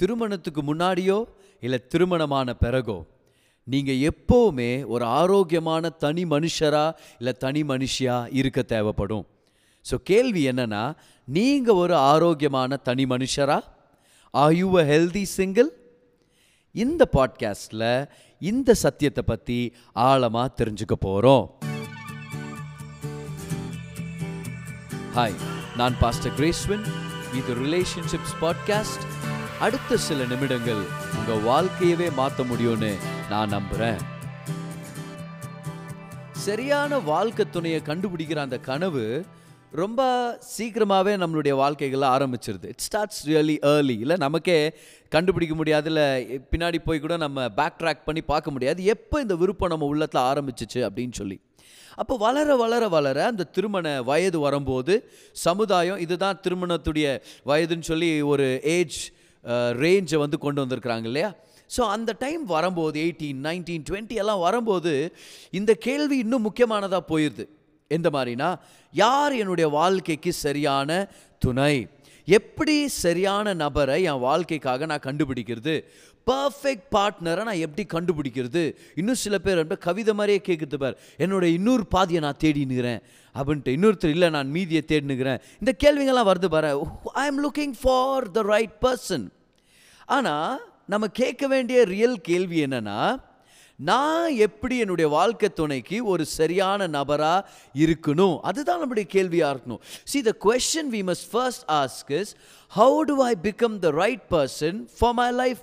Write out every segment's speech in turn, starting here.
திருமணத்துக்கு முன்னாடியோ இல்லை திருமணமான பிறகோ நீங்கள் எப்போவுமே ஒரு ஆரோக்கியமான தனி மனுஷரா இல்லை தனி மனுஷியாக இருக்க தேவைப்படும். ஸோ கேள்வி என்னென்னா நீங்கள் ஒரு ஆரோக்கியமான தனி மனுஷரா? Are you a healthy single இந்த பாட்காஸ்டில் இந்த சத்தியத்தை பற்றி ஆழமாக தெரிஞ்சுக்க போகிறோம் ஹாய் நான் பாஸ்டர் கிரேஸ்வன் இது ரிலேஷன்ஷிப்ஸ் பாட்காஸ்ட் அடுத்த சில நிமிடங்கள் உங்கள் வாழ்க்கையவே மாற்ற முடியும்னு நான் நம்புகிறேன் சரியான வாழ்க்கை துணையை கண்டுபிடிக்கிற அந்த கனவு ரொம்ப சீக்கிரமாகவே நம்மளுடைய வாழ்க்கைகளை ஆரம்பிச்சிருது. இட் ஸ்டார்ட்ஸ் ரியலி ஏர்லி இல்லை நமக்கே கண்டுபிடிக்க முடியாது இல்லை பின்னாடி போய் கூட நம்ம பேக் ட்ராக் பண்ணி பார்க்க முடியாது. எப்போ இந்த விருப்பம் நம்ம உள்ளத்தில் ஆரம்பிச்சிச்சு அப்படின்னு சொல்லி. அப்போ வளர வளர வளர அந்த திருமண வயது வரும்போது சமுதாயம் இதுதான் திருமணத்துடைய வயதுன்னு சொல்லி ஒரு ஏஜ் ரேஞ்சை வந்து கொண்டு வந்திருக்கிறாங்க இல்லையா? ஸோ அந்த டைம் வரும்போது எயிட்டீன் நைன்டீன் டுவெண்ட்டி எல்லாம் வரும்போது இந்த கேள்வி இன்னும் முக்கியமானதாக போயிடுது எந்த மாதிரினா யார் என்னுடைய வாழ்க்கைக்கு சரியான துணை? எப்படி சரியான நபரை என் வாழ்க்கைக்காக நான் கண்டுபிடிக்கிறது? பர்ஃபெக்ட் பார்ட்னரை நான் எப்படி கண்டுபிடிக்கிறது? இன்னும் சில பேர் வந்து கவிதை மாதிரியே கேட்குறது பார். என்னோட இன்னொரு பாதியை நான் தேடினுக்கிறேன் அப்படின்ட்டு இன்னொருத்தர் இல்லை நான் மீதியை தேடினுக்கிறேன் இந்த கேள்விங்கள்லாம் வருது பாரு. I am looking for the right person ஆனால் நம்ம கேட்க வேண்டிய ரியல் கேள்வி என்னென்னா நான் எப்படி என்னுடைய வாழ்க்கை துணைக்கு ஒரு சரியான நபராக இருக்கணும்? அதுதான் நம்முடைய கேள்வியாக இருக்கணும். See the question we must first asks is how do i become the right person for my life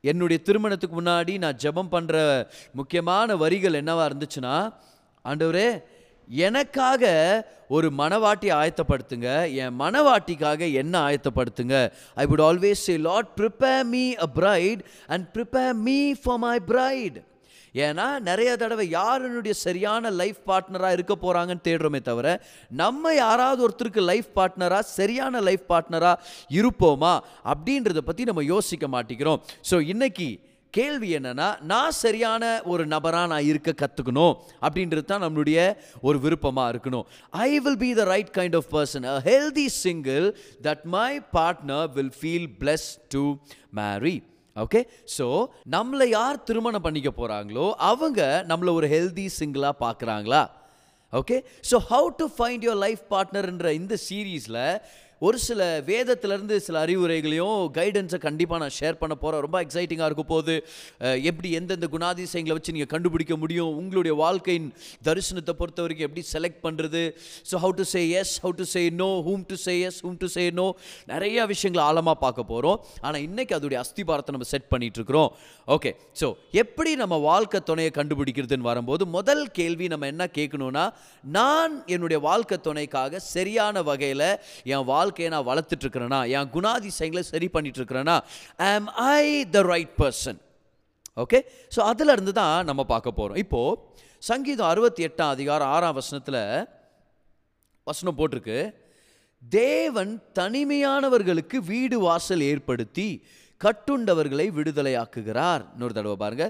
என்னுடைய திருமணத்துக்கு முன்னாடி நான் ஜெபம் பண்ணுற முக்கியமான வரிகள் என்னவாக இருந்துச்சுன்னா ஆண்டவரே எனக்காக ஒரு மனவாட்டி ஆயத்தப்படுத்துங்க. என் மனவாட்டிக்காக என்ன ஆயத்தப்படுத்துங்க? I would always say Lord prepare me a bride and prepare me for my bride ஏன்னா நிறைய தடவை யார் என்னுடைய சரியான லைஃப் பார்ட்னராக இருக்க போகிறாங்கன்னு தேடுறோமே தவிர நம்ம யாராவது ஒருத்தருக்கு லைஃப் பார்ட்னராக சரியான லைஃப் பார்ட்னராக இருப்போமா? அப்படின்றத பற்றி நம்ம யோசிக்க மாட்டேங்கிறோம். ஸோ இன்றைக்கி கேள்வி என்னன்னா நான் சரியான ஒரு நபராக நான் இருக்க கற்றுக்கணும் அப்படின்றது தான் நம்மளுடைய ஒரு விருப்பமாக இருக்கணும். I will be the right kind of person a healthy single that my partner will feel bless to marry okay so நம்மளை யார் திருமணம் பண்ணிக்க போகிறாங்களோ அவங்க நம்மளை ஒரு ஹெல்தி சிங்கிளாக பார்க்குறாங்களா? Okay so how to find your life பார்ட்னர்ன்ற இந்த சீரீஸில் ஒரு சில வேதத்திலேருந்து சில அறிவுரைகளையும் கைடன்ஸை கண்டிப்பாக நான் ஷேர் பண்ண போகிறேன் ரொம்ப எக்ஸைட்டிங்காக இருக்க போது எப்படி எந்தெந்த குணாதிசயங்களை வச்சு நீங்கள் கண்டுபிடிக்க முடியும்? உங்களுடைய வாழ்க்கையின் தரிசனத்தை பொறுத்த வரைக்கும் எப்படி செலக்ட் பண்ணுறது so how to say yes how to say no whom to say yes whom to say no நிறைய விஷயங்களை ஆழமாக பார்க்க போகிறோம் ஆனால் இன்னைக்கு அதோடைய அஸ்திபாரத்தை நம்ம செட் பண்ணிகிட்ருக்குறோம் ஓகே ஸோ எப்படி நம்ம வாழ்க்கை துணையை கண்டுபிடிக்கிறதுன்னு வரும்போது முதல் கேள்வி நம்ம என்ன கேட்கணும்னா நான் என்னுடைய வாழ்க்கை துணைக்காக சரியான வகையில் என் வாழ்க்கை வாழ்க்கையை நான் வளர்த்துட்டு இருக்கிறேனா? என் குணாதிசயங்களை சரி பண்ணிட்டு இருக்கிறேனா? I the right person okay so அதுல இருந்து தான் நம்ம பார்க்க போகிறோம் இப்போது சங்கீதம் அறுபத்தி எட்டாம் அதிகாரம் ஆறாம் வசனத்தில் வசனம் போட்டிருக்கு. தேவன் தனிமையானவர்களுக்கு வீடு வாசல் ஏற்படுத்தி கட்டுண்டவர்களை விடுதலையாக்குகிறார். இன்னொரு தடவை பாருங்க.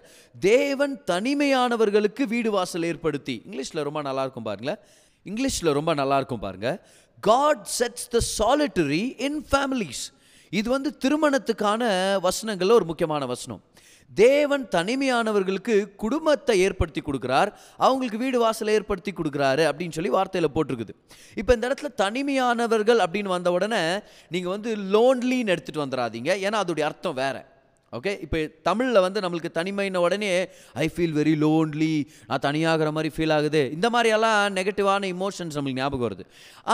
தேவன் தனிமையானவர்களுக்கு வீடு வாசல் ஏற்படுத்தி. இங்கிலீஷில் ரொம்ப நல்லா இருக்கும் பாருங்களேன். இங்கிலீஷில் ரொம்ப நல்லா இருக்கும் பாருங்க. God sets the solitary in families இது வந்து திருமணத்துக்கான வசனங்களில் ஒரு முக்கியமான வசனம். தேவன் தனிமையானவர்களுக்கு குடும்பத்தை ஏற்படுத்தி கொடுக்குறார். அவங்களுக்கு வீடு வாசலை ஏற்படுத்தி கொடுக்குறாரு அப்படின்னு சொல்லி வார்த்தையில் போட்டிருக்குது. இப்போ இந்த இடத்துல தனிமையானவர்கள் அப்படின்னு வந்த உடனே நீங்கள் வந்து லோன்லின்னு எடுத்துகிட்டு வந்துடாதீங்க ஏன்னா அதோடைய அர்த்தம் வேறு. ஓகே இப்போ தமிழில் வந்து நம்மளுக்கு தனிமைன உடனே ஐ ஃபீல் வெரி லோன்லி நான் தனியாகிற மாதிரி ஃபீல் ஆகுது. இந்த மாதிரியெல்லாம் நெகட்டிவான இமோஷன்ஸ் நம்மளுக்கு ஞாபகம் வருது.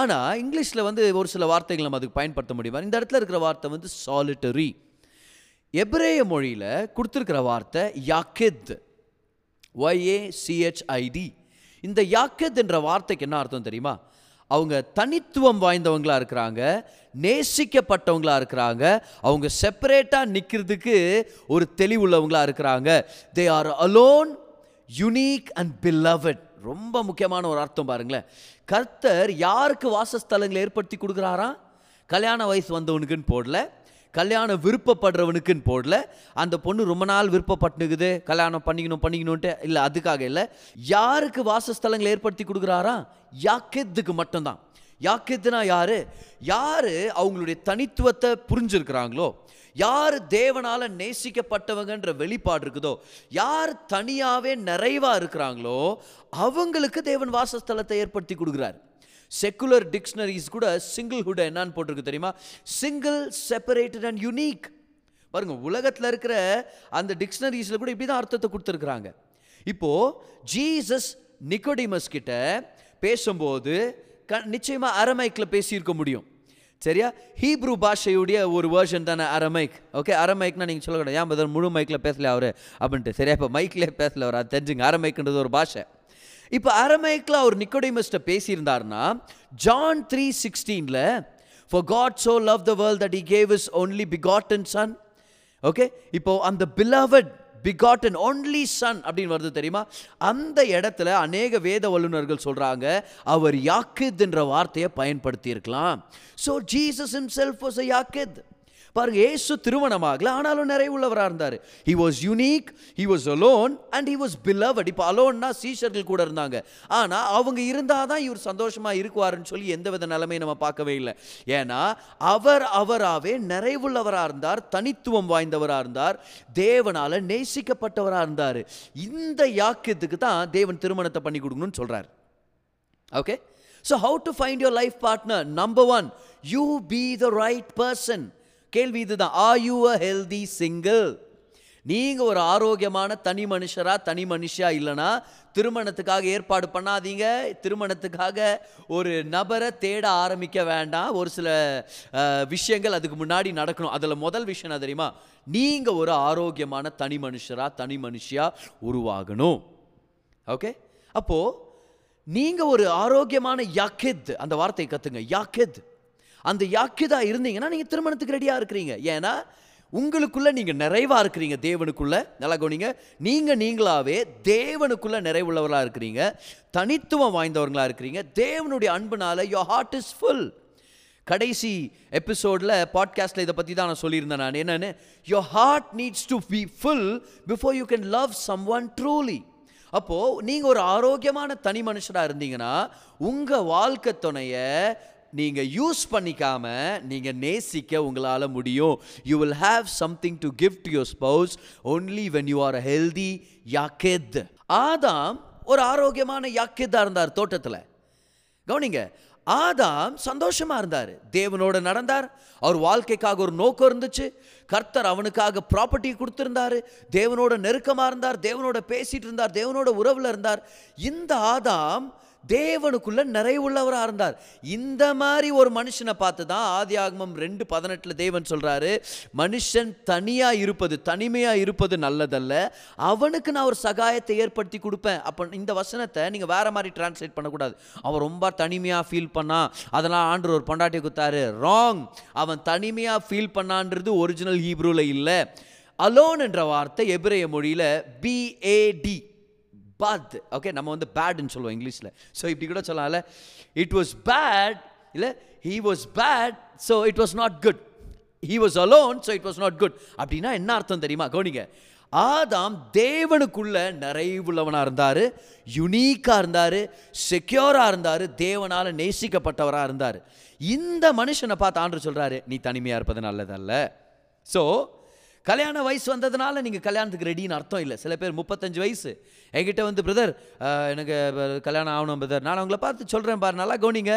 ஆனால் இங்கிலீஷில் வந்து ஒரு சில வார்த்தைகள் நம்ம அதுக்கு பயன்படுத்த முடியும்? இந்த இடத்துல இருக்கிற வார்த்தை வந்து சாலிட்டரி எப்ரேய மொழியில் கொடுத்துருக்கிற வார்த்தை யாக்கித். ஒய்ஏசிஹெச்ஐடி இந்த யாக்கெத் என்ற வார்த்தைக்கு என்ன அர்த்தம் தெரியுமா? அவங்க தனித்துவம் வாய்ந்தவங்களாக இருக்கிறாங்க நேசிக்கப்பட்டவங்களாக இருக்கிறாங்க அவங்க செப்பரேட்டாக நிற்கிறதுக்கு ஒரு தெளிவுள்ளவங்களாக இருக்கிறாங்க. They are alone unique and beloved ரொம்ப முக்கியமான ஒரு அர்த்தம் பாருங்களேன். கர்த்தர் யாருக்கு வாசஸ்தலங்களை ஏற்படுத்தி கொடுக்குறாரா? கல்யாண வயசு வந்தவனுக்குன்னு போடல. கல்யாணம் விருப்பப்படுறவனுக்குன்னு போடல. அந்த பொண்ணு ரொம்ப நாள் விருப்பப்பட்டுக்குது கல்யாணம் பண்ணிக்கணும் பண்ணிக்கணும்ட்டு இல்லை அதுக்காக இல்லை. யாருக்கு வாசஸ்தலங்களை ஏற்படுத்தி கொடுக்குறாரா? யாக்கெத்துக்கு மட்டும்தான். யாக்கெத்துனா யாரு? யாரு அவங்களுடைய தனித்துவத்தை புரிஞ்சிருக்கிறாங்களோ? யார் தேவனால நேசிக்கப்பட்டவங்கன்ற வெளிப்பாடு இருக்குதோ? யார் தனியாவே நிறைவா இருக்கிறாங்களோ அவங்களுக்கு தேவன் வாசஸ்தலத்தை ஏற்படுத்தி கொடுக்குறாரு. செக்குலர் டிக்ஷனரிஸ் கூட சிங்கிள் ஹுட் என்னன்னு போட்டிருக்கு தெரியுமா? சிங்கிள் செப்பரேட்டட் அண்ட் யூனிக் பாருங்க உலகத்தில் இருக்கிற அந்த டிக்ஷனரிஸில் கூட இப்படி தான் அர்த்தத்தை கொடுத்துருக்குறாங்க. இப்போ ஜீசஸ் நிக்கோடிமஸ் கிட்ட பேசும்போது க நிச்சயமாக அரமைக்கில் பேசியிருக்க முடியும். சரியா? ஹீப்ரூ பாஷையுடைய ஒரு வேர்ஷன் தானே அரமைக் ஓகே அரமைக்னா நீங்கள் சொல்லக்கூடாது. ஏன் பதில் முழு மைக்கில் பேசல அவர்? அப்படின்ட்டு. சரியா? இப்போ மைக்லேயே பேசல அவர். அது தெரிஞ்சுங்க. அரமைக்குன்றது ஒரு பாஷை. இப்போ அரமேக்கில் அவர் நிக்கோடைமஸ்ட்டை பேசியிருந்தாருன்னா John three சிக்ஸ்டீனில் for God so love the world that he gave his only begotten son okay இப்போ அந்த பிலவட் பிகாட்டன் ஒன்லி சன் அப்படின்னு வருது தெரியுமா? அந்த இடத்துல அநேக வேத வல்லுநர்கள் சொல்கிறாங்க அவர் யாக்கித் என்ற வார்த்தையை பயன்படுத்தியிருக்கலாம். So Jesus himself was a யாக்கித். பாருங்க ஏசு திருமணமாகல ஆனாலும் நிறைவுள்ளவராக இருந்தார். He was unique he was alone and he was beloved இப்போ அலோன்னா சீஷர்கள் கூட இருந்தாங்க. ஆனால் அவங்க இருந்தால் தான் இவர் சந்தோஷமாக இருக்குவாருன்னு சொல்லி எந்த வித நிலைமையும் நம்ம பார்க்கவே இல்லை. ஏன்னா அவர் அவராகவே நிறைவுள்ளவராக இருந்தார் தனித்துவம் வாய்ந்தவராக இருந்தார் தேவனால் நேசிக்கப்பட்டவராக இருந்தார். இந்த யாக்கியத்துக்கு தான் தேவன் திருமணத்தை பண்ணி கொடுக்கணும்னு சொல்கிறார் okay so how to find your life partner number one you be the right person கேள்வி இதுதான். Are you a healthy single நீங்கள் ஒரு ஆரோக்கியமான தனி மனுஷரா தனி மனுஷா இல்லைன்னா திருமணத்துக்காக ஏற்பாடு பண்ணாதீங்க. திருமணத்துக்காக ஒரு நபரை தேட ஆரம்பிக்க வேண்டாம். ஒரு சில விஷயங்கள் அதுக்கு முன்னாடி நடக்கணும். அதில் முதல் விஷயம் என்ன தெரியுமா? நீங்கள் ஒரு ஆரோக்கியமான தனி மனுஷரா தனி மனுஷியா உருவாகணும். ஓகே அப்போது நீங்கள் ஒரு ஆரோக்கியமான யாக்கெத் அந்த வார்த்தையை கற்றுங்க யாக்கெத். அந்த யாக்கிதா இருந்தீங்கன்னா நீங்கள் திருமணத்துக்கு ரெடியாக இருக்கிறீங்க. ஏன்னா உங்களுக்குள்ளே நீங்கள் நிறைவாக இருக்கிறீங்க தேவனுக்குள்ளே. நல்லா கவனிங்க. நீங்கள் நீங்களாவே தேவனுக்குள்ளே நிறைவுள்ளவர்களாக இருக்கிறீங்க. தனித்துவம் வாய்ந்தவர்களாக இருக்கிறீங்க. தேவனுடைய அன்புனால் யோர் ஹார்ட் இஸ் ஃபுல் கடைசி எபிசோடில் பாட்காஸ்ட்டில் இதை பற்றி தான் நான் சொல்லியிருந்தேன் நான். என்னென்னு? Your heart needs to be full before you can love someone truly அப்போது நீங்கள் ஒரு ஆரோக்கியமான தனி மனுஷனாக இருந்தீங்கன்னா உங்கள் வாழ்க்கை துணையை நீங்கள் யூஸ் பண்ணிக்காம நீங்கள் நேசிக்க உங்களால் முடியும். You will have something to gift to your spouse only when you are healthy யாக்கெத் ஆதாம் ஒரு ஆரோக்கியமான யாக்கெத்தாக இருந்தார் தோட்டத்தில். கவனிங்க ஆதாம் சந்தோஷமா இருந்தார். தேவனோட நடந்தார். அவர் வாழ்க்கைக்காக ஒரு நோக்கம் இருந்துச்சு. கர்த்தர் அவனுக்காக ப்ராப்பர்ட்டி கொடுத்துருந்தார். தேவனோட நெருக்கமாக இருந்தார். தேவனோட பேசிட்டு இருந்தார். தேவனோட உறவில் இருந்தார். இந்த ஆதாம் தேவனுக்குள்ள நிறைவுள்ளவராக இருந்தார். இந்த மாதிரி ஒரு மனுஷனை பார்த்து தான் ஆதி ஆகமம் ரெண்டு பதினெட்டில் தேவன் சொல்கிறாரு மனுஷன் தனியாக இருப்பது தனிமையாக இருப்பது நல்லதல்ல. அவனுக்கு நான் ஒரு சகாயத்தை ஏற்படுத்தி கொடுப்பேன். அப்போ இந்த வசனத்தை நீங்கள் வேறு மாதிரி டிரான்ஸ்லேட் பண்ணக்கூடாது. அவன் ரொம்ப தனிமையாக ஃபீல் பண்ணா அதெல்லாம் ஆண்டு ஒரு பொண்டாட்டி குத்தாரு ராங் அவன் தனிமையாக ஃபீல் பண்ணான்றது ஒரிஜினல் ஹீப்ரூவில் இல்லை. அலோன் என்ற வார்த்தை எபிரேய மொழியில் பிஏடி பாத் ஓகே நம்ம வந்து பேட்னு சொல்லுவோம் இங்கிலீஷில். ஸோ இப்படி கூட சொல்லலாம்ல இட் வாஸ் பேட் இல்லை he was bad so it was not good he was alone so it was not good அப்படின்னா என்ன அர்த்தம் தெரியுமா? கவனிங்க. ஆதாம் தேவனுக்குள்ள நிறைவுள்ளவனாக இருந்தார் யுனீக்காக இருந்தார் செக்யூராக இருந்தார் தேவனால் நேசிக்கப்பட்டவராக இருந்தார். இந்த மனுஷனை பார்த்து ஆண்டு சொல்கிறாரு நீ தனிமையாக இருப்பது நல்லதல்ல. ஸோ கல்யாண வயசு வந்ததுனால நீங்கள் கல்யாணத்துக்கு ரெடின்னு அர்த்தம் இல்லை. சில பேர் முப்பத்தஞ்சு வயசு. என்கிட்ட வந்து பிரதர் எனக்கு கல்யாணம் ஆகணும் பிரதர் நான் உங்களை பார்த்து சொல்கிறேன் பாரு நல்லா கவனிங்க.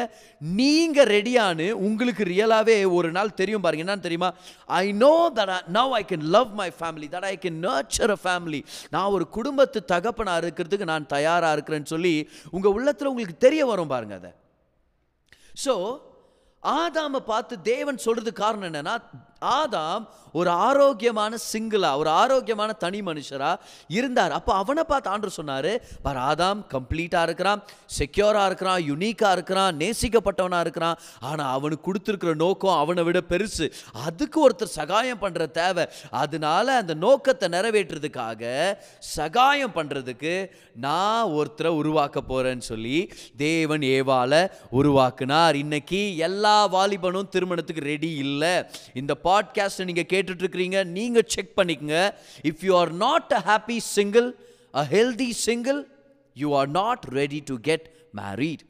நீங்கள் ரெடியான்னு உங்களுக்கு ரியலாகவே ஒரு நாள் தெரியும் பாருங்க. என்னன்னு தெரியுமா? I know that now I can love my family that I can nurture a family நான் ஒரு குடும்பத்து தகப்பனாக இருக்கிறதுக்கு நான் தயாராக இருக்கிறேன்னு சொல்லி உங்கள் உள்ளத்தில் உங்களுக்கு தெரிய வரும் பாருங்க அதை. ஸோ ஆதாமை பார்த்து தேவன் சொல்கிறது காரணம் என்னென்னா ஆதாம் ஒரு ஆரோக்கியமான சிங்கிளா ஒரு ஆரோக்கியமான தனி மனுஷரா இருந்தார். அப்போ அவனை பார்த்து ஆண்டு சொன்னாரு பார் ஆதாம் கம்ப்ளீட்டா இருக்கிறான் செக்யூரா இருக்கிறான் யுனிக்கா இருக்கிறான் நேசிக்கப்பட்டவனா இருக்கிறான் ஆனா அவனுக்கு கொடுத்துருக்கிற நோக்கம் அவனை விட பெருசு. அதுக்கு ஒருத்தர் சகாயம் பண்ற தேவை. அதனால அந்த நோக்கத்தை நிறைவேற்றுறதுக்காக சகாயம் பண்றதுக்கு நான் ஒருத்தரை உருவாக்க போறேன்னு சொல்லி தேவன் ஏவால உருவாக்குனார். இன்னைக்கு எல்லா வாலிபனும் திருமணத்துக்கு ரெடி இல்லை. இந்த பாட்காஸ்ட்டை நீங்கள் கேட்டுட்ருக்கிறீங்க இருக்கிறீங்க செக் பண்ணிக்கங்க. If you are not a happy single a healthy single you are not ready to get married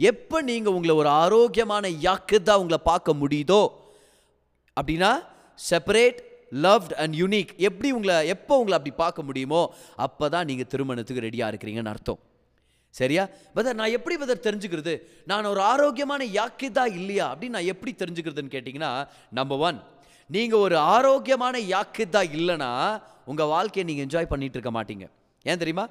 எப்போ நீங்கள் உங்களை ஒரு ஆரோக்கியமான யாக்குதா உங்களை பார்க்க முடியுதோ அப்படின்னா செப்பரேட் லவ்ட் அண்ட் யூனிக் எப்படி உங்களை எப்போ உங்களை அப்படி பார்க்க முடியுமோ அப்போ தான் நீங்கள் திருமணத்துக்கு ரெடியாக இருக்கிறீங்கன்னு அர்த்தம். சரியா? பதர் நான் எப்படி பதர் தெரிஞ்சுக்கிறது? நான் ஒரு ஆரோக்கியமான யாக்கிதா இல்லையா? அப்படின்னு நான் எப்படி தெரிஞ்சுக்கிறதுன்னு கேட்டிங்கன்னா நம்பர் ஒன் நீங்கள் ஒரு ஆரோக்கியமான யாக்கிதா இல்லைன்னா உங்கள் வாழ்க்கையை நீங்கள் என்ஜாய் பண்ணிட்டு இருக்க மாட்டீங்க. ஏன் தெரியுமா?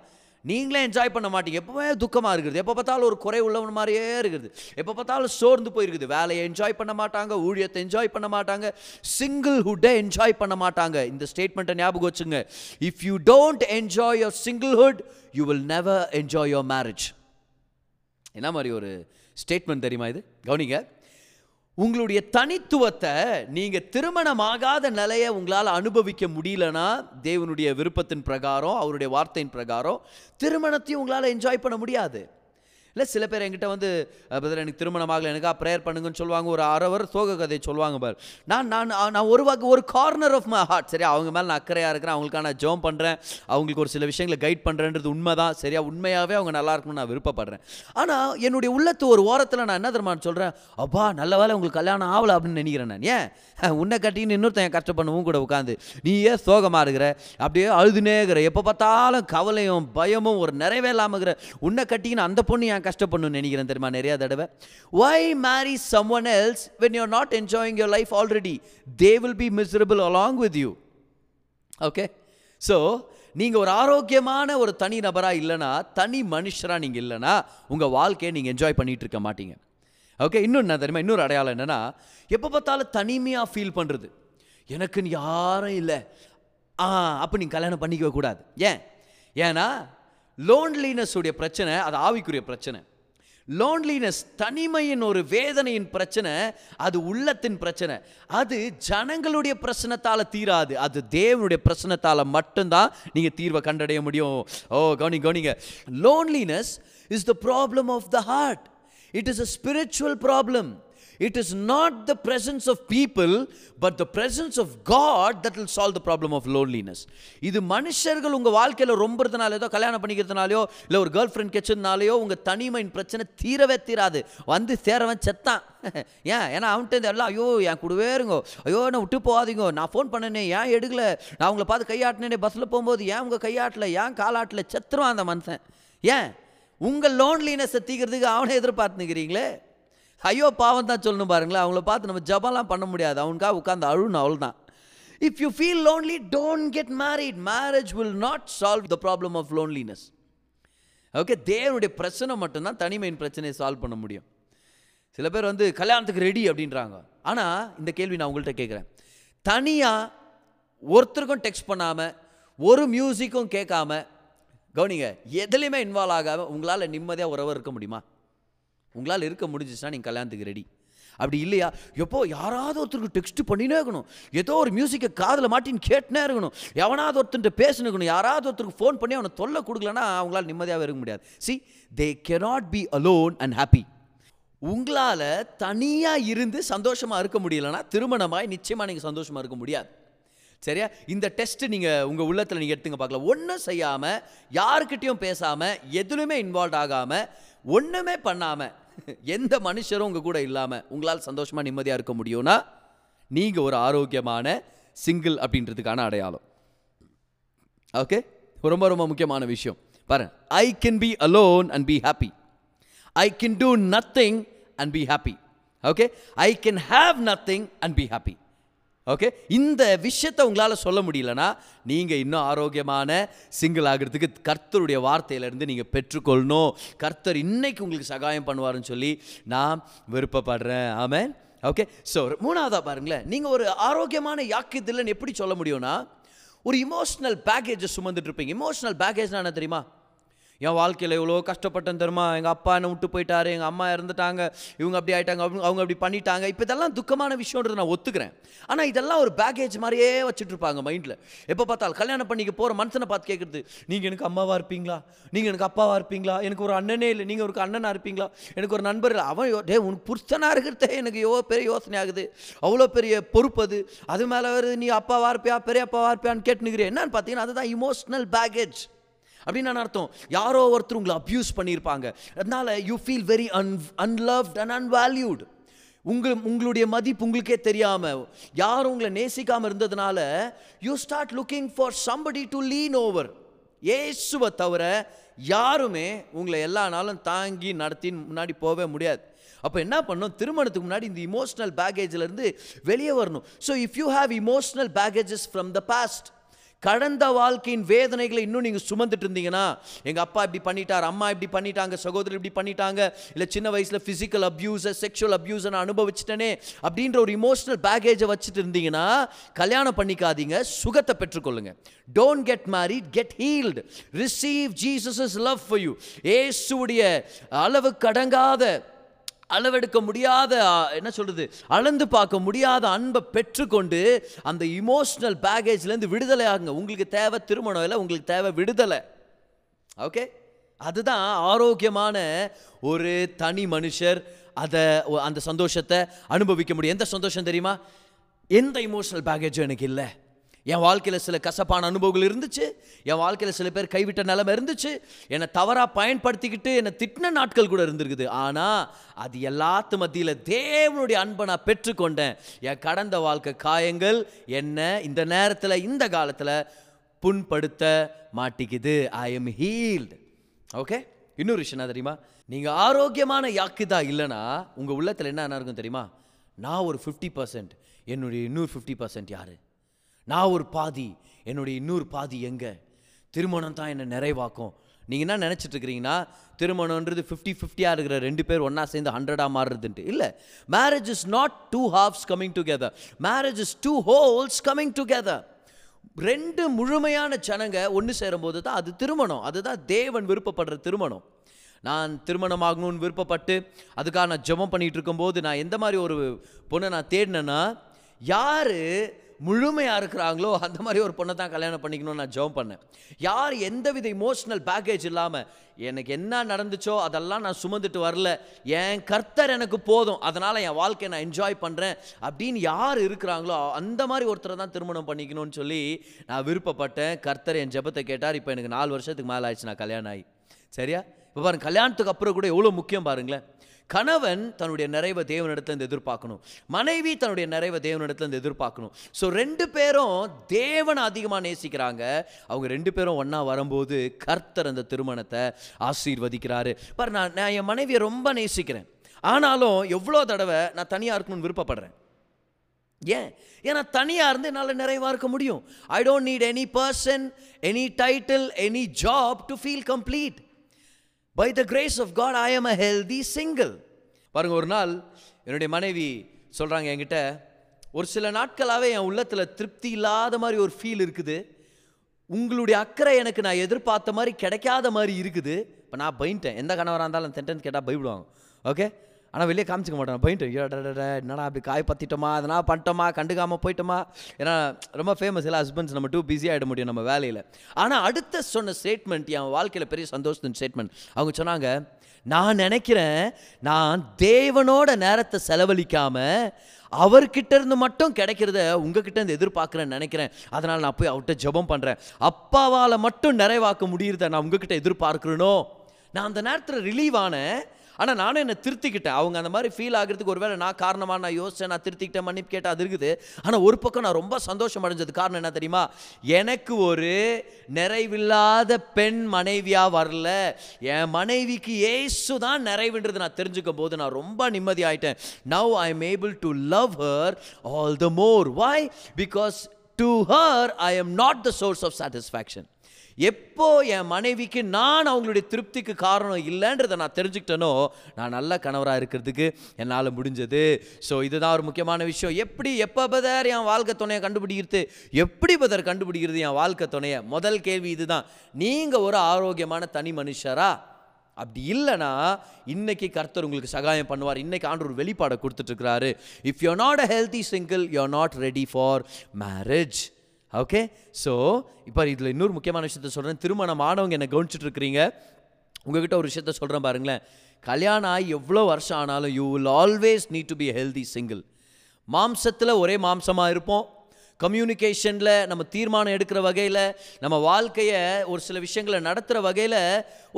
நீங்களே என்ஜாய் பண்ண மாட்டீங்க. எப்பவுமே துக்கமாக இருக்குது. எப்போ பார்த்தாலும் ஒரு குறை உள்ளவன் மாதிரியே இருக்குது. எப்போ பார்த்தாலும் சோர்ந்து போயிருக்குது. வேலையை என்ஜாய் பண்ண மாட்டாங்க. ஊழியத்தை என்ஜாய் பண்ண மாட்டாங்க. சிங்கிள் ஹுட்டை என்ஜாய் பண்ண மாட்டாங்க. இந்த ஸ்டேட்மெண்ட்டை ஞாபகம் வச்சுங்க. If you don't enjoy your singlehood you will never enjoy your marriage என்ன மாதிரி ஒரு ஸ்டேட்மெண்ட் தெரியுமா இது? கவனிங்க. உங்களுடைய தனித்துவத்தை நீங்கள் திருமணமாகாத நிலையை உங்களால் அனுபவிக்க முடியலன்னா தேவனுடைய விருப்பத்தின் பிரகாரம் அவருடைய வார்த்தையின் பிரகாரம் திருமணத்தையும் உங்களால் என்ஜாய் பண்ண முடியாது. இல்லை சில பேர் என்கிட்ட வந்து பதில் எனக்கு திருமணம் ஆகலை எனக்கா ப்ரேயர் பண்ணுங்கன்னு சொல்லுவாங்க. ஒரு அரை வர சோக கதை சொல்லுவாங்க பார். நான் நான் நான் ஒரு வாக்கு ஒரு கார்னர் ஆஃப் மை ஹார்ட் சரி அவங்க மேலே நான் அக்கறையாக இருக்கிறேன் அவங்களுக்கான ஜோம் பண்ணுறேன் அவங்களுக்கு ஒரு சில விஷயங்களை கைட் பண்ணுறேன்றது உண்மை தான் சரியா உண்மையாகவே அவங்க நல்லா இருக்கணும்னு நான் விருப்பப்படுறேன். ஆனால் என்னுடைய உள்ளத்து ஒரு ஓரத்தில் நான் என்ன தெரியுமா சொல்கிறேன் அப்பா நல்ல வேலை உங்களுக்கு கல்யாணம் ஆகலை அப்படின்னு நினைக்கிறேன் நான். ஏன்? உன்னை கட்டிக்கின்னு இன்னொருத்தன் கஷ்டப்பண்ணுவும் கூட உட்காந்து நீ ஏன் சோகமாக இருக்கிற? அப்படியே அழுதுனே இருக்கிற. எப்போ பார்த்தாலும் கவலையும் பயமும் ஒரு நிறைவே இல்லாமல் இருக்கிற. உன்னை கட்டிக்கின்னு அந்த பொண்ணு என் கஷ்டப்படணும்னு நினைக்கிறேன் தெரியுமா? நிறையா தடவை. Why marry someone else when you not enjoying your life already they will be miserable along with you okay so நீங்கள் ஒரு ஆரோக்கியமான ஒரு தனி நபராக இல்லைன்னா தனி மனுஷராக நீங்கள் இல்லைன்னா உங்கள் வாழ்க்கையை நீங்கள் என்ஜாய் பண்ணிகிட்டு இருக்க மாட்டீங்க. ஓகே இன்னொன்று என்ன தெரியுமா? இன்னொரு அடையாளம் என்னென்னா எப்போ பார்த்தாலும் தனிமையாக ஃபீல் பண்ணுறது எனக்குன்னு யாரும் இல்லை. ஆ அப்போ நீங்கள் கல்யாணம் பண்ணிக்கவே கூடாது. ஏன்? ஏன்னா லோன்லினஸ் உடைய பிரச்சனை அது ஆவிக்குரிய பிரச்சனை. லோன்லினஸ் தனிமையின் ஒரு வேதனையின் பிரச்சனை அது உள்ளத்தின் பிரச்சனை. அது ஜனங்களுடைய பிரச்சனத்தால் தீராது. அது தேவனுடைய பிரச்சனத்தால் மட்டும்தான் நீங்கள் தீர்வை கண்டடைய முடியும். ஓ கவனி கவனிங்க. Loneliness is the problem of the heart it is a spiritual problem it is not the presence of people but the presence of God that will solve the problem of loneliness இது மனுஷர்கள் உங்கள் வாழ்க்கையில் ரொம்பறதுனால ஏதோ கல்யாணம் பண்ணிக்கிறதுனாலையோ இல்லை ஒரு girl friend கெச்சதுனாலையோ உங்கள் தனிமையின் பிரச்சனை தீரவே தீராது. வந்து சேரவன் செத்தான். ஏன்? ஏன்னா அவன்கிட்ட எல்லாம் ஐயோ என் கூடவே இருங்கோ. ஐயோ நான் விட்டு போகாதீங்க. நான் ஃபோன் பண்ணனே ஏன் எடுக்கல? நான் உங்களை பார்த்து கையாட்டினேனே பஸ்ஸில் போகும்போது ஏன் உங்கள் கையாட்டல? ஏன் காலாட்டில்? செத்துருவான் அந்த மனுஷன். ஏன்? உங்கள் லோன்லினஸை தீக்கிறதுக்கு அவனை எதிர்பார்த்துக்கிறீங்களே ஐயோ பாவம் தான் சொல்லணும் பாருங்களேன். அவங்கள பார்த்து நம்ம ஜபம்லாம் பண்ண முடியாது. அவனுக்காக உட்காந்து அழுணும் அவள் தான் if you feel lonely don't get married marriage will not solve the problem of loneliness okay தேவனுடைய பிரச்சனை மட்டும்தான் தனிமையின் பிரச்சனையை சால்வ் பண்ண முடியும். சில பேர் வந்து கல்யாணத்துக்கு ரெடி அப்படின்றாங்க. ஆனால் இந்த கேள்வி நான் உங்கள்கிட்ட கேட்குறேன். தனியாக ஒருத்தருக்கும் டெக்ஸ்ட் பண்ணாமல் ஒரு மியூசிக்கும் கேட்காம கவனிங்க எதுலேயுமே இன்வால்வ் ஆகாமல் உங்களால் நிம்மதியாக உறவு இருக்க முடியுமா? உங்களால் இருக்க முடிஞ்சிச்சுன்னா நீங்கள் கல்யாணத்துக்கு ரெடி அப்படி இல்லையா? எப்போ யாராவது ஒருத்தருக்கு டெக்ஸ்ட் பண்ணினே இருக்கணும். ஏதோ ஒரு மியூசிக்கை காதில் மாட்டின்னு கேட்டுனே இருக்கணும். எவனாவது ஒருத்தன்ட்டு பேசணுக்கணும். யாராவது ஒருத்தருக்கு ஃபோன் பண்ணி அவனை தொல்லை கொடுக்கலன்னா அவங்களால் நிம்மதியாக இருக்க முடியாது. See they cannot be alone and happy உங்களால் தனியாக இருந்து சந்தோஷமாக இருக்க முடியலன்னா திருமணமாய் நிச்சயமாக நீங்கள் சந்தோஷமாக இருக்க முடியாது. சரியா? இந்த டெஸ்ட் நீங்கள் உங்கள் உள்ளத்தில் நீங்கள் எடுத்துங்க பார்க்கலாம். ஒன்றும் செய்யாமல் யாருக்கிட்டேயும் பேசாமல் எதுலையுமே இன்வால்வ் ஆகாமல் ஒன்றுமே பண்ணாமல் எந்த மனுஷரும் உங்கள் கூட இல்லாமல் உங்களால் சந்தோஷமாக நிம்மதியாக இருக்க முடியும்னா நீங்கள் ஒரு ஆரோக்கியமான சிங்கிள் அப்படின்றதுக்கான அடையாளம். ஓகே ரொம்ப ரொம்ப முக்கியமான விஷயம். பாரு I can be alone and be happy I can do nothing and be happy okay I can have nothing and be happy okay இந்த விஷயத்தை உங்களால் சொல்ல முடியலனா நீங்கள் இன்னும் ஆரோக்கியமான சிங்கிள் ஆகிறதுக்கு கர்த்தருடைய வார்த்தையிலேருந்து நீங்கள் பெற்றுக்கொள்ளணும். கர்த்தர் இன்னைக்கு உங்களுக்கு சகாயம் பண்ணுவாருன்னு சொல்லி நான் விருப்பப்படுறேன். ஆமாம் ஓகே ஸோ மூணாவதாக பாருங்களேன். நீங்கள் ஒரு ஆரோக்கியமான யாக்கியதில்லைன்னு எப்படி சொல்ல முடியும்னா ஒரு இமோஷ்னல் பேக்கேஜை சுமந்துட்டு இருப்பீங்க. இமோஷ்னல் பேக்கேஜ்னா என்ன தெரியுமா? என் வாழ்க்கையில் எவ்வளோ கஷ்டப்பட்டேன் தெரியுமா? எங்கள் அப்பா என்னை விட்டு போயிட்டாரு எங்கள் அம்மா இறந்துட்டாங்க இவங்க அப்படி ஆகிட்டாங்க அவங்க அவங்க அப்படி பண்ணிட்டாங்க. இப்போ இதெல்லாம் துக்கமான விஷயன்றது நான் ஒத்துக்கிறேன். ஆனால் இதெல்லாம் ஒரு பேக்கேஜ் மாதிரியே வச்சுட்ருப்பாங்க மைண்டில் எப்போ பார்த்தாலும் கல்யாணம் பண்ணிக்க போகிற மனுஷனை பார்த்து கேட்குறது நீங்கள் எனக்கு அம்மாவாக இருப்பீங்களா? நீங்கள் எனக்கு அப்பாவாக இருப்பீங்களா? எனக்கு ஒரு அண்ணனே இல்லை. நீங்கள் ஒரு அண்ணனாக இருப்பீங்களா? எனக்கு ஒரு நண்பர் இல்லை. அவன் டே உன் உனக்கு புருஷனாக இருக்கிறதே எனக்கு எவ்வளோ பெரிய யோசனை ஆகுது. அவ்வளோ பெரிய பொறுப்பு அது. அது மேலே வருது நீ அப்பாவாக இருப்பியா பெரிய அப்பாவாக இருப்பியான்னு கேட்டுனுக்கிறேன் என்னன்னு பார்த்தீங்கன்னா அதுதான் இமோஷனல் பேக்கேஜ் அப்படின்னு அர்த்தம்? யாரோ ஒருத்தர் உங்களை அப்யூஸ் பண்ணியிருப்பாங்க. அதனால you feel very un unloved and unvalued உங்கள் உங்களுடைய மதிப்பு உங்களுக்கே தெரியாமல் யாரும் உங்களை நேசிக்காமல் இருந்ததுனால you start looking for somebody to lean over ஏசுவை தவிர யாருமே உங்களை எல்லா நாளும் தாங்கி நடத்தி முன்னாடி போகவே முடியாது. அப்போ என்ன பண்ணணும் திருமணத்துக்கு முன்னாடி இந்த இமோஷனல் பேகேஜ்லேருந்து வெளியே வரணும். So if you have emotional baggages from the past கடந்த வாழ்க்கையின் வேதனைகளை இன்னும் நீங்கள் சுமந்துட்டு இருந்தீங்கன்னா எங்கள் அப்பா இப்படி பண்ணிட்டார் அம்மா இப்படி பண்ணிட்டாங்க சகோதரி இப்படி பண்ணிட்டாங்க இல்லை சின்ன வயசில் ஃபிசிக்கல் அப்யூஸை செக்ஷுவல் அப்யூஸை நான் அனுபவிச்சிட்டேனே அப்படின்ற ஒரு இமோஷனல் பேகேஜை வச்சுட்டு இருந்தீங்கன்னா கல்யாணம் பண்ணிக்காதீங்க சுகத்தை பெற்றுக்கொள்ளுங்க. Don't get married get healed receive Jesus love for you ஏசுடைய அளவு கடங்காத அளவெடுக்க முடியாத என்ன சொல்கிறது அளந்து பார்க்க முடியாத அன்பை பெற்றுக்கொண்டு அந்த இமோஷனல் பேகேஜ்லேருந்து விடுதலை ஆகுங்க உங்களுக்கு தேவை திருமணம் இல்லை உங்களுக்கு தேவை விடுதலை. ஓகே அதுதான் ஆரோக்கியமான ஒரு தனி மனுஷர் அதை அந்த சந்தோஷத்தை அனுபவிக்க முடியும். எந்த சந்தோஷம் தெரியுமா? எந்த இமோஷனல் பேகேஜும் எனக்கு இல்லை. என் வாழ்க்கையில் சில கசப்பான அனுபவங்கள் இருந்துச்சு. என் வாழ்க்கையில் சில பேர் கைவிட்ட நிலைமை இருந்துச்சு. என்னை தவறாக பயன்படுத்திக்கிட்டு என்னை திட்டின நாட்கள் கூட இருந்திருக்குது. ஆனால் அது எல்லாத்து மத்தியில் தேவனுடைய அன்பை நான் பெற்றுக்கொண்டேன். என் கடந்த வாழ்க்கை காயங்கள் என்ன இந்த நேரத்தில் இந்த காலத்தில் புண்படுத்த மாட்டிக்குது. ஐ எம் ஹீல்டு ஓகே இன்னொரு விஷயம் என்ன தெரியுமா? நீங்கள் ஆரோக்கியமான யாக்குதா இல்லைன்னா உங்கள் உள்ளத்தில் என்ன என்ன இருக்கும் தெரியுமா? நான் ஒரு ஃபிஃப்டி பர்சன்ட் என்னுடைய இன்னொரு ஃபிஃப்டி பர்சன்ட் யார்? நான் ஒரு பாதி என்னுடைய இன்னொரு பாதி எங்கே? திருமணம் தான் என்னை நிறைவாக்கும். நீங்கள் என்ன நினச்சிட்டு இருக்கிறீங்கன்னா திருமணம்ன்றது ஃபிஃப்டி ஃபிஃப்டியாக இருக்கிற ரெண்டு பேர் ஒன்றா சேர்ந்து ஹண்ட்ரடாக மாறுறதுன்ட்டு. இல்லை marriage is not two halves coming together marriage is two wholes coming together ரெண்டு முழுமையான ஜனங்க ஒன்று சேரும்போது தான் அது திருமணம். அதுதான் தேவன் விருப்பப்படுற திருமணம். நான் திருமணம் ஆகணும்னு விருப்பப்பட்டு அதுக்காக நான் ஜெபம் பண்ணிகிட்டு இருக்கும்போது நான் எந்த மாதிரி ஒரு பொண்ணை நான் தேடினேன்னா யார் முழுமையாக இருக்கிறாங்களோ அந்த மாதிரி ஒரு பொண்ணை தான் கல்யாணம் பண்ணிக்கணும்னு நான் ஜெபம் பண்ணேன். யார் எந்த வித இமோஷனல் பேக்கேஜ் இல்லாமல் எனக்கு என்ன நடந்துச்சோ அதெல்லாம் நான் சுமந்துட்டு வரல. என் கர்த்தர் எனக்கு போதும். அதனால் என் வாழ்க்கையை நான் என்ஜாய் பண்ணுறேன் அப்படின்னு யார் இருக்கிறாங்களோ அந்த மாதிரி ஒருத்தரை தான் திருமணம் பண்ணிக்கணும்னு சொல்லி நான் விருப்பப்பட்டேன். கர்த்தர் என் ஜெபத்தை கேட்டார். இப்போ எனக்கு நாலு வருஷத்துக்கு மேலே ஆயிடுச்சு நான் கல்யாணம் ஆகி. சரியா? இப்போ பாருங்க கல்யாணத்துக்கு அப்புறம் கூட எவ்வளோ முக்கியம் பாருங்களேன். கணவன் தன்னுடைய நிறைவை தேவனிடத்துலேருந்து எதிர்பார்க்கணும். மனைவி தன்னுடைய நிறைவை தேவனிடத்துலேருந்து எதிர்பார்க்கணும். ஸோ ரெண்டு பேரும் தேவனை அதிகமாக நேசிக்கிறாங்க. அவங்க ரெண்டு பேரும் ஒன்றா வரும்போது கர்த்தர் அந்த திருமணத்தை ஆசீர்வதிக்கிறாரு. பாரு நான் நான் என் மனைவியை ரொம்ப நேசிக்கிறேன். ஆனாலும் எவ்வளோ தடவை நான் தனியாக இருக்கணும்னு விருப்பப்படுறேன். ஏன்? ஏன்னா தனியாக இருந்து என்னால் நிறைவாக இருக்க முடியும். I don't need any person any title any job to feel complete by the grace of God I am a healthy single பாருங்கள் ஒரு நாள் என்னுடைய மனைவி சொல்கிறாங்க என்கிட்ட ஒரு சில நாட்களாகவே என் உள்ளத்தில் திருப்தி இல்லாத மாதிரி ஒரு ஃபீல் இருக்குது. உங்களுடைய அக்கறை எனக்கு நான் எதிர்பார்த்த மாதிரி கிடைக்காத மாதிரி இருக்குது. இப்போ நான் பயின்ட்டேன் எந்த கணவராக இருந்தாலும் சென்டென்ஸ் கேட்டால் பயப்படுவாங்க. ஓகே ஆனால் வெளியே காமிச்சிக்க மாட்டேன். போயிட்டு என்னடா அப்படி காய் பற்றிட்டோமா அதனால் பண்ணிட்டோமா? கண்டுக்காமல் போயிட்டோமா? ஏன்னா ரொம்ப ஃபேமஸ் இல்லை ஹஸ்பண்ட்ஸ் நம்ம டூ பிஸி ஆகிட முடியும் நம்ம வேலையில். ஆனால் அடுத்த சொன்ன ஸ்டேட்மெண்ட் என் வாழ்க்கையில் பெரிய சந்தோஷத்தின் ஸ்டேட்மெண்ட் அவங்க சொன்னாங்க நான் நினைக்கிறேன் நான் தேவனோட நேரத்தை செலவழிக்காமல் அவர்கிட்ட இருந்து மட்டும் கிடைக்கிறத உங்ககிட்ட இருந்து எதிர்பார்க்குறேன்னு நினைக்கிறேன். அதனால் நான் போய் அவர்கிட்ட ஜெபம் பண்ணுறேன் அப்பாவால் மட்டும் நிறைவாக்க முடியுறத நான் உங்ககிட்ட எதிர்பார்க்குறேனோ? நான் அந்த நேரத்தில் ரிலீவ் ஆனேன். ஆனால் நானும் என்னை திருத்திக்கிட்டேன். அவங்க அந்த மாதிரி ஃபீல் ஆகிறதுக்கு ஒருவேளை நான் காரணமாக நான் யோசித்தேன் நான் திருத்திக்கிட்டேன் மன்னிப்பு கேட்டேன் அது இருக்குது. ஆனால் ஒரு பக்கம் நான் ரொம்ப சந்தோஷம் அடைஞ்சது காரணம் என்ன தெரியுமா? எனக்கு ஒரு நிறைவில்லாத பெண் மனைவியாக வரல. என் மனைவிக்கு ஏசு தான் நிறைவுன்றது நான் தெரிஞ்சுக்கும் போது நான் ரொம்ப நிம்மதி ஆயிட்டேன். Now I am able to love her all the more why because to her I am not the source of satisfaction எப்போ என் மனைவிக்கு நான் அவங்களுடைய திருப்திக்கு காரணம் இல்லைன்றதை நான் தெரிஞ்சுக்கிட்டேனோ நான் நல்ல கணவராக இருக்கிறதுக்கு என்னால் முடிஞ்சது. ஸோ இதுதான் ஒரு முக்கியமான விஷயம். எப்படி எப்போ பதர் என் வாழ்க்கை துணையை கண்டுபிடிக்கிறது? எப்படி பதர் கண்டுபிடிக்கிறது என் வாழ்க்கை துணையை? முதல் கேள்வி இதுதான். நீங்கள் ஒரு ஆரோக்கியமான தனி மனுஷரா? அப்படி இல்லைன்னா இன்னைக்கு கர்த்தர் உங்களுக்கு சகாயம் பண்ணுவார். இன்னைக்கு ஆண்டு ஒரு வெளிப்பாடை கொடுத்துட்ருக்கிறாரு if you not a healthy single you are not ready for marriage okay so இப்போ இதில் இன்னொரு முக்கியமான விஷயத்த சொல்கிறேன் திருமணம் ஆனவங்க என்னை கவனிச்சிட்டு இருக்கிறீங்க உங்ககிட்ட ஒரு விஷயத்த சொல்கிறேன் பாருங்களேன். கல்யாணம் ஆகி எவ்வளோ வருஷம் ஆனாலும் you will always need to be healthy single மாம்சத்தில் ஒரே மாம்சமாக இருப்போம். கம்யூனிகேஷனில் நம்ம தீர்மானம் எடுக்கிற வகையில் நம்ம வாழ்க்கையை ஒரு சில விஷயங்களை நடத்துகிற வகையில்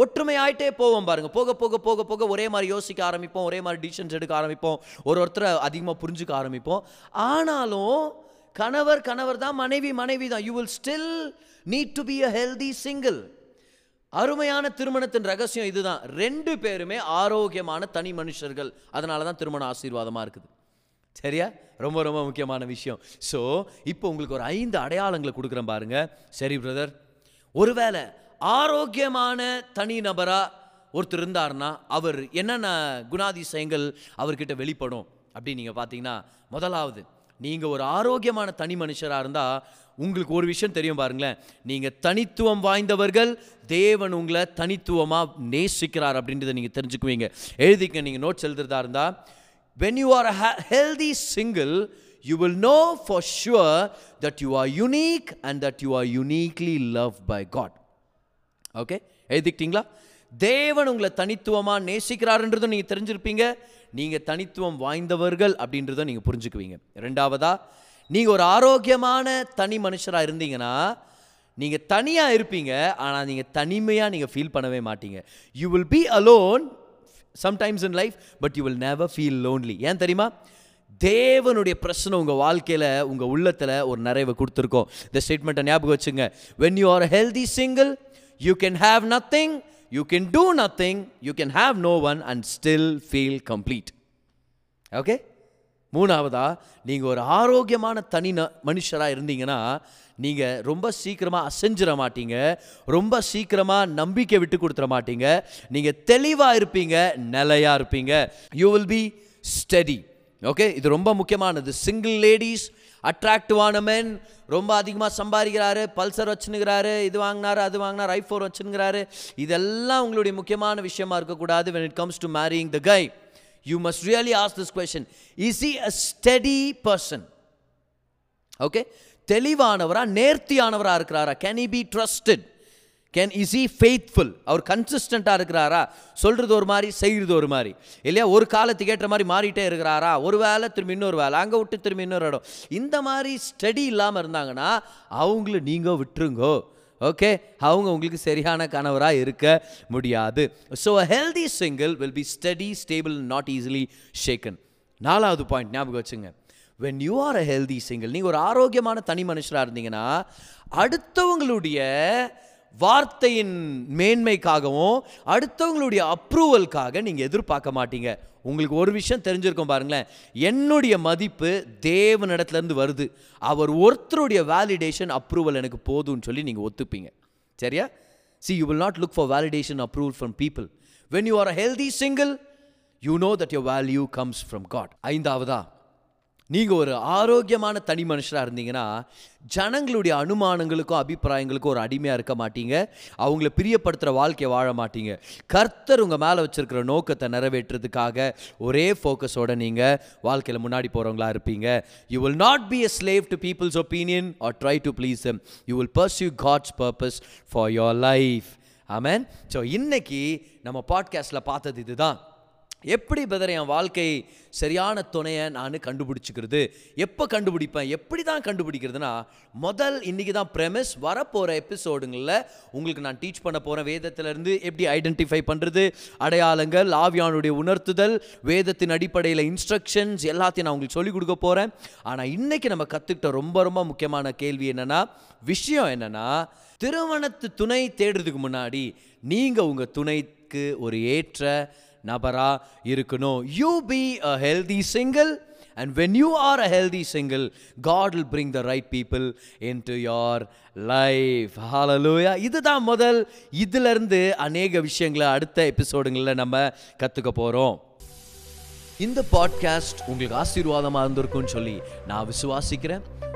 ஒற்றுமையாயிட்டே போவோம் பாருங்கள் போக போக போக போக ஒரே மாதிரி யோசிக்க ஆரம்பிப்போம். ஒரே மாதிரி டிசிஷன்ஸ் எடுக்க ஆரம்பிப்போம். ஒரு ஒருத்தரை அதிகமாக புரிஞ்சுக்க ஆரம்பிப்போம். ஆனாலும் கணவர் கணவர் தான் மனைவி மனைவி தான். You will still need to be a healthy single அருமையான திருமணத்தின் ரகசியம் இதுதான். ரெண்டு பேருமே ஆரோக்கியமான தனி மனுஷர்கள். அதனால தான் திருமணம் ஆசீர்வாதமாக இருக்குது. சரியா? ரொம்ப ரொம்ப முக்கியமான விஷயம். ஸோ இப்போ உங்களுக்கு ஒரு ஐந்து அடையாளங்களை கொடுக்குறேன் பாருங்க. சரி பிரதர் ஒருவேளை ஆரோக்கியமான தனி நபராக ஒருத்தர் இருந்தாருன்னா அவர் என்னென்ன குணாதிசயங்கள் அவர்கிட்ட வெளிப்படும் அப்படின்னு நீங்கள் பார்த்தீங்கன்னா முதலாவது நீங்கள் ஒரு ஆரோக்கியமான தனி மனுஷராக இருந்தால் உங்களுக்கு ஒரு விஷயம் தெரியும் பாருங்களேன். நீங்கள் தனித்துவம் வாய்ந்தவர்கள் தேவன் உங்களை தனித்துவமாக நேசிக்கிறார் அப்படின்றத நீங்கள் தெரிஞ்சுக்குவீங்க. எழுதிக்க நீங்கள் நோட்ஸ் எழுதுறதா இருந்தால் when you are a ha- healthy single you will know for sure that you are unique and that you are uniquely loved by okay எழுதிக்கிட்டீங்களா? தேவன் உங்களை தனித்துவமாக நேசிக்கிறாருன்றதும் நீங்கள் தெரிஞ்சிருப்பீங்க. நீங்கள் தனித்துவம் வாய்ந்தவர்கள் அப்படின்றத நீங்கள் புரிஞ்சுக்குவீங்க. ரெண்டாவதா நீங்கள் ஒரு ஆரோக்கியமான தனி மனுஷராக இருந்தீங்கன்னா நீங்கள் தனியாக இருப்பீங்க ஆனால் நீங்கள் தனிமையாக நீங்கள் ஃபீல் பண்ணவே மாட்டீங்க. You will be alone sometimes in life but you will never feel lonely ஏன் தெரியுமா? தேவனுடைய பிரச்சனை உங்கள் வாழ்க்கையில் உங்கள் உள்ளத்தில் ஒரு நிறைவை கொடுத்துருக்கோம். இந்த ஸ்டேட்மெண்ட்டை ஞாபகம் வச்சுங்க. When you are healthy single you can have nothing you can do nothing you can have no one and still feel complete okay மூணாவதா நீங்கள் ஒரு ஆரோக்கியமான தனி ந மனுஷராக இருந்தீங்கன்னா நீங்கள் ரொம்ப சீக்கிரமாக அசைஞ்சிட மாட்டீங்க ரொம்ப சீக்கிரமாக நம்பிக்கை விட்டு கொடுத்துட மாட்டீங்க நீங்கள் தெளிவாக இருப்பீங்க நிலையாக இருப்பீங்க. You will be steady okay இது ரொம்ப முக்கியமானது. சிங்கிள் லேடிஸ் அட்ராக்டிவான மென் ரொம்ப அதிகமாக சம்பாதிக்கிறாரு பல்சர் வச்சுனுக்கிறாரு இது வாங்கினாரு அது வாங்கினார் ஐஃபோர் வச்சுனுங்கிறாரு இதெல்லாம் உங்களுடைய முக்கியமான விஷயமா இருக்கக்கூடாது when it comes to marrying the guy you must really ask this question is he a steady person okay தெளிவானவரா நேர்த்தியானவராக இருக்கிறாரா? Can he be trusted can is he faithful அவர் கன்சிஸ்டண்ட்டாக இருக்கிறாரா? சொல்கிறது ஒரு மாதிரி செய்கிறது ஒரு மாதிரி. இல்லையா? ஒரு காலத்துக்கு ஏற்ற மாதிரி மாறிட்டே இருக்கிறாரா? ஒரு வேலை திரும்பி இன்னொரு வேலை அங்கே விட்டு திரும்பி இன்னொரு இடம். இந்த மாதிரி ஸ்டடி இல்லாமல் இருந்தாங்கன்னா அவங்கள நீங்கள் விட்டுருங்கோ. ஓகே அவங்க உங்களுக்கு சரியான கணவராக இருக்க முடியாது. So a healthy single will be steady stable not easily shaken நாலாவது பாயிண்ட் ஞாபகம் வச்சுங்க. When you are a healthy single நீங்கள் ஒரு ஆரோக்கியமான தனி மனுஷராக இருந்தீங்கன்னா அடுத்தவங்களுடைய வார்த்தையின் மேன்மைக்காகவும் அடுத்தவங்களுடைய அப்ரூவலுக்காக நீங்கள் எதிர்பார்க்க மாட்டீங்க. உங்களுக்கு ஒரு விஷயம் தெரிஞ்சிருக்கும் பாருங்களேன். என்னுடைய மதிப்பு தேவனிடத்துலேருந்து வருது. அவர் ஒருத்தருடைய வேலிடேஷன் அப்ரூவல் எனக்கு போதும்னு சொல்லி நீங்கள் ஒத்துப்பீங்க. சரியா? See you will not look for validation approval from people when you are healthy single you know that your value comes from God ஐந்தாவதா? நீங்கள் ஒரு ஆரோக்கியமான தனி மனுஷராக இருந்தீங்கன்னா ஜனங்களுடைய அனுமானங்களுக்கும் அபிப்பிராயங்களுக்கும் ஒரு அடிமையாக இருக்க மாட்டீங்க. அவங்கள பிரியப்படுத்துகிற வாழ்க்கையை வாழ மாட்டீங்க. கர்த்தர் உங்கள் மேலே வச்சுருக்கிற நோக்கத்தை நிறைவேற்றுறதுக்காக ஒரே ஃபோக்கஸோட நீங்கள் வாழ்க்கையில் முன்னாடி போகிறவங்களா இருப்பீங்க. You will not be a slave to people's opinion or try to please them. You will pursue God's purpose for your life amen so இன்னைக்கு நம்ம பாட்காஸ்ட்டில் பார்த்தது இதுதான். எப்படி பிரதர் என் வாழ்க்கை சரியான துணையை நான் கண்டுபிடிச்சிக்கிறது? எப்போ கண்டுபிடிப்பேன்? எப்படி தான் கண்டுபிடிக்கிறதுனா முதல் இன்றைக்கி தான் ப்ரெமிஸ் வரப்போகிற எபிசோடுங்களில் உங்களுக்கு நான் டீச் பண்ண போகிறேன் வேதத்திலேருந்து எப்படி ஐடென்டிஃபை பண்ணுறது அடையாளங்கள் ஆவியானுடைய உணர்த்துதல் வேதத்தின் அடிப்படையில் இன்ஸ்ட்ரக்ஷன்ஸ் எல்லாத்தையும் நான் உங்களுக்கு சொல்லிக் கொடுக்க போகிறேன் ஆனால் இன்றைக்கி நம்ம கற்றுக்கிட்ட ரொம்ப ரொம்ப முக்கியமான கேள்வி என்னென்னா விஷயம் என்னென்னா திருமணத்து துணை தேடுறதுக்கு முன்னாடி நீங்கள் உங்கள் துணைக்கு ஒரு ஏற்ற நபரா இருக்கணும். You be a healthy single and when you are a healthy single God will bring the right people into your life hallelujah இதுதான் முதல். இதிலிருந்து அநேக விஷயங்களை அடுத்த எபிசோடுங்களில் நம்ம கற்றுக்க போகிறோம் இந்த பாட்காஸ்ட் உங்களுக்கு ஆசீர்வாதமாக இருந்திருக்கும்னு சொல்லி நான் விசுவாசிக்கிறேன்.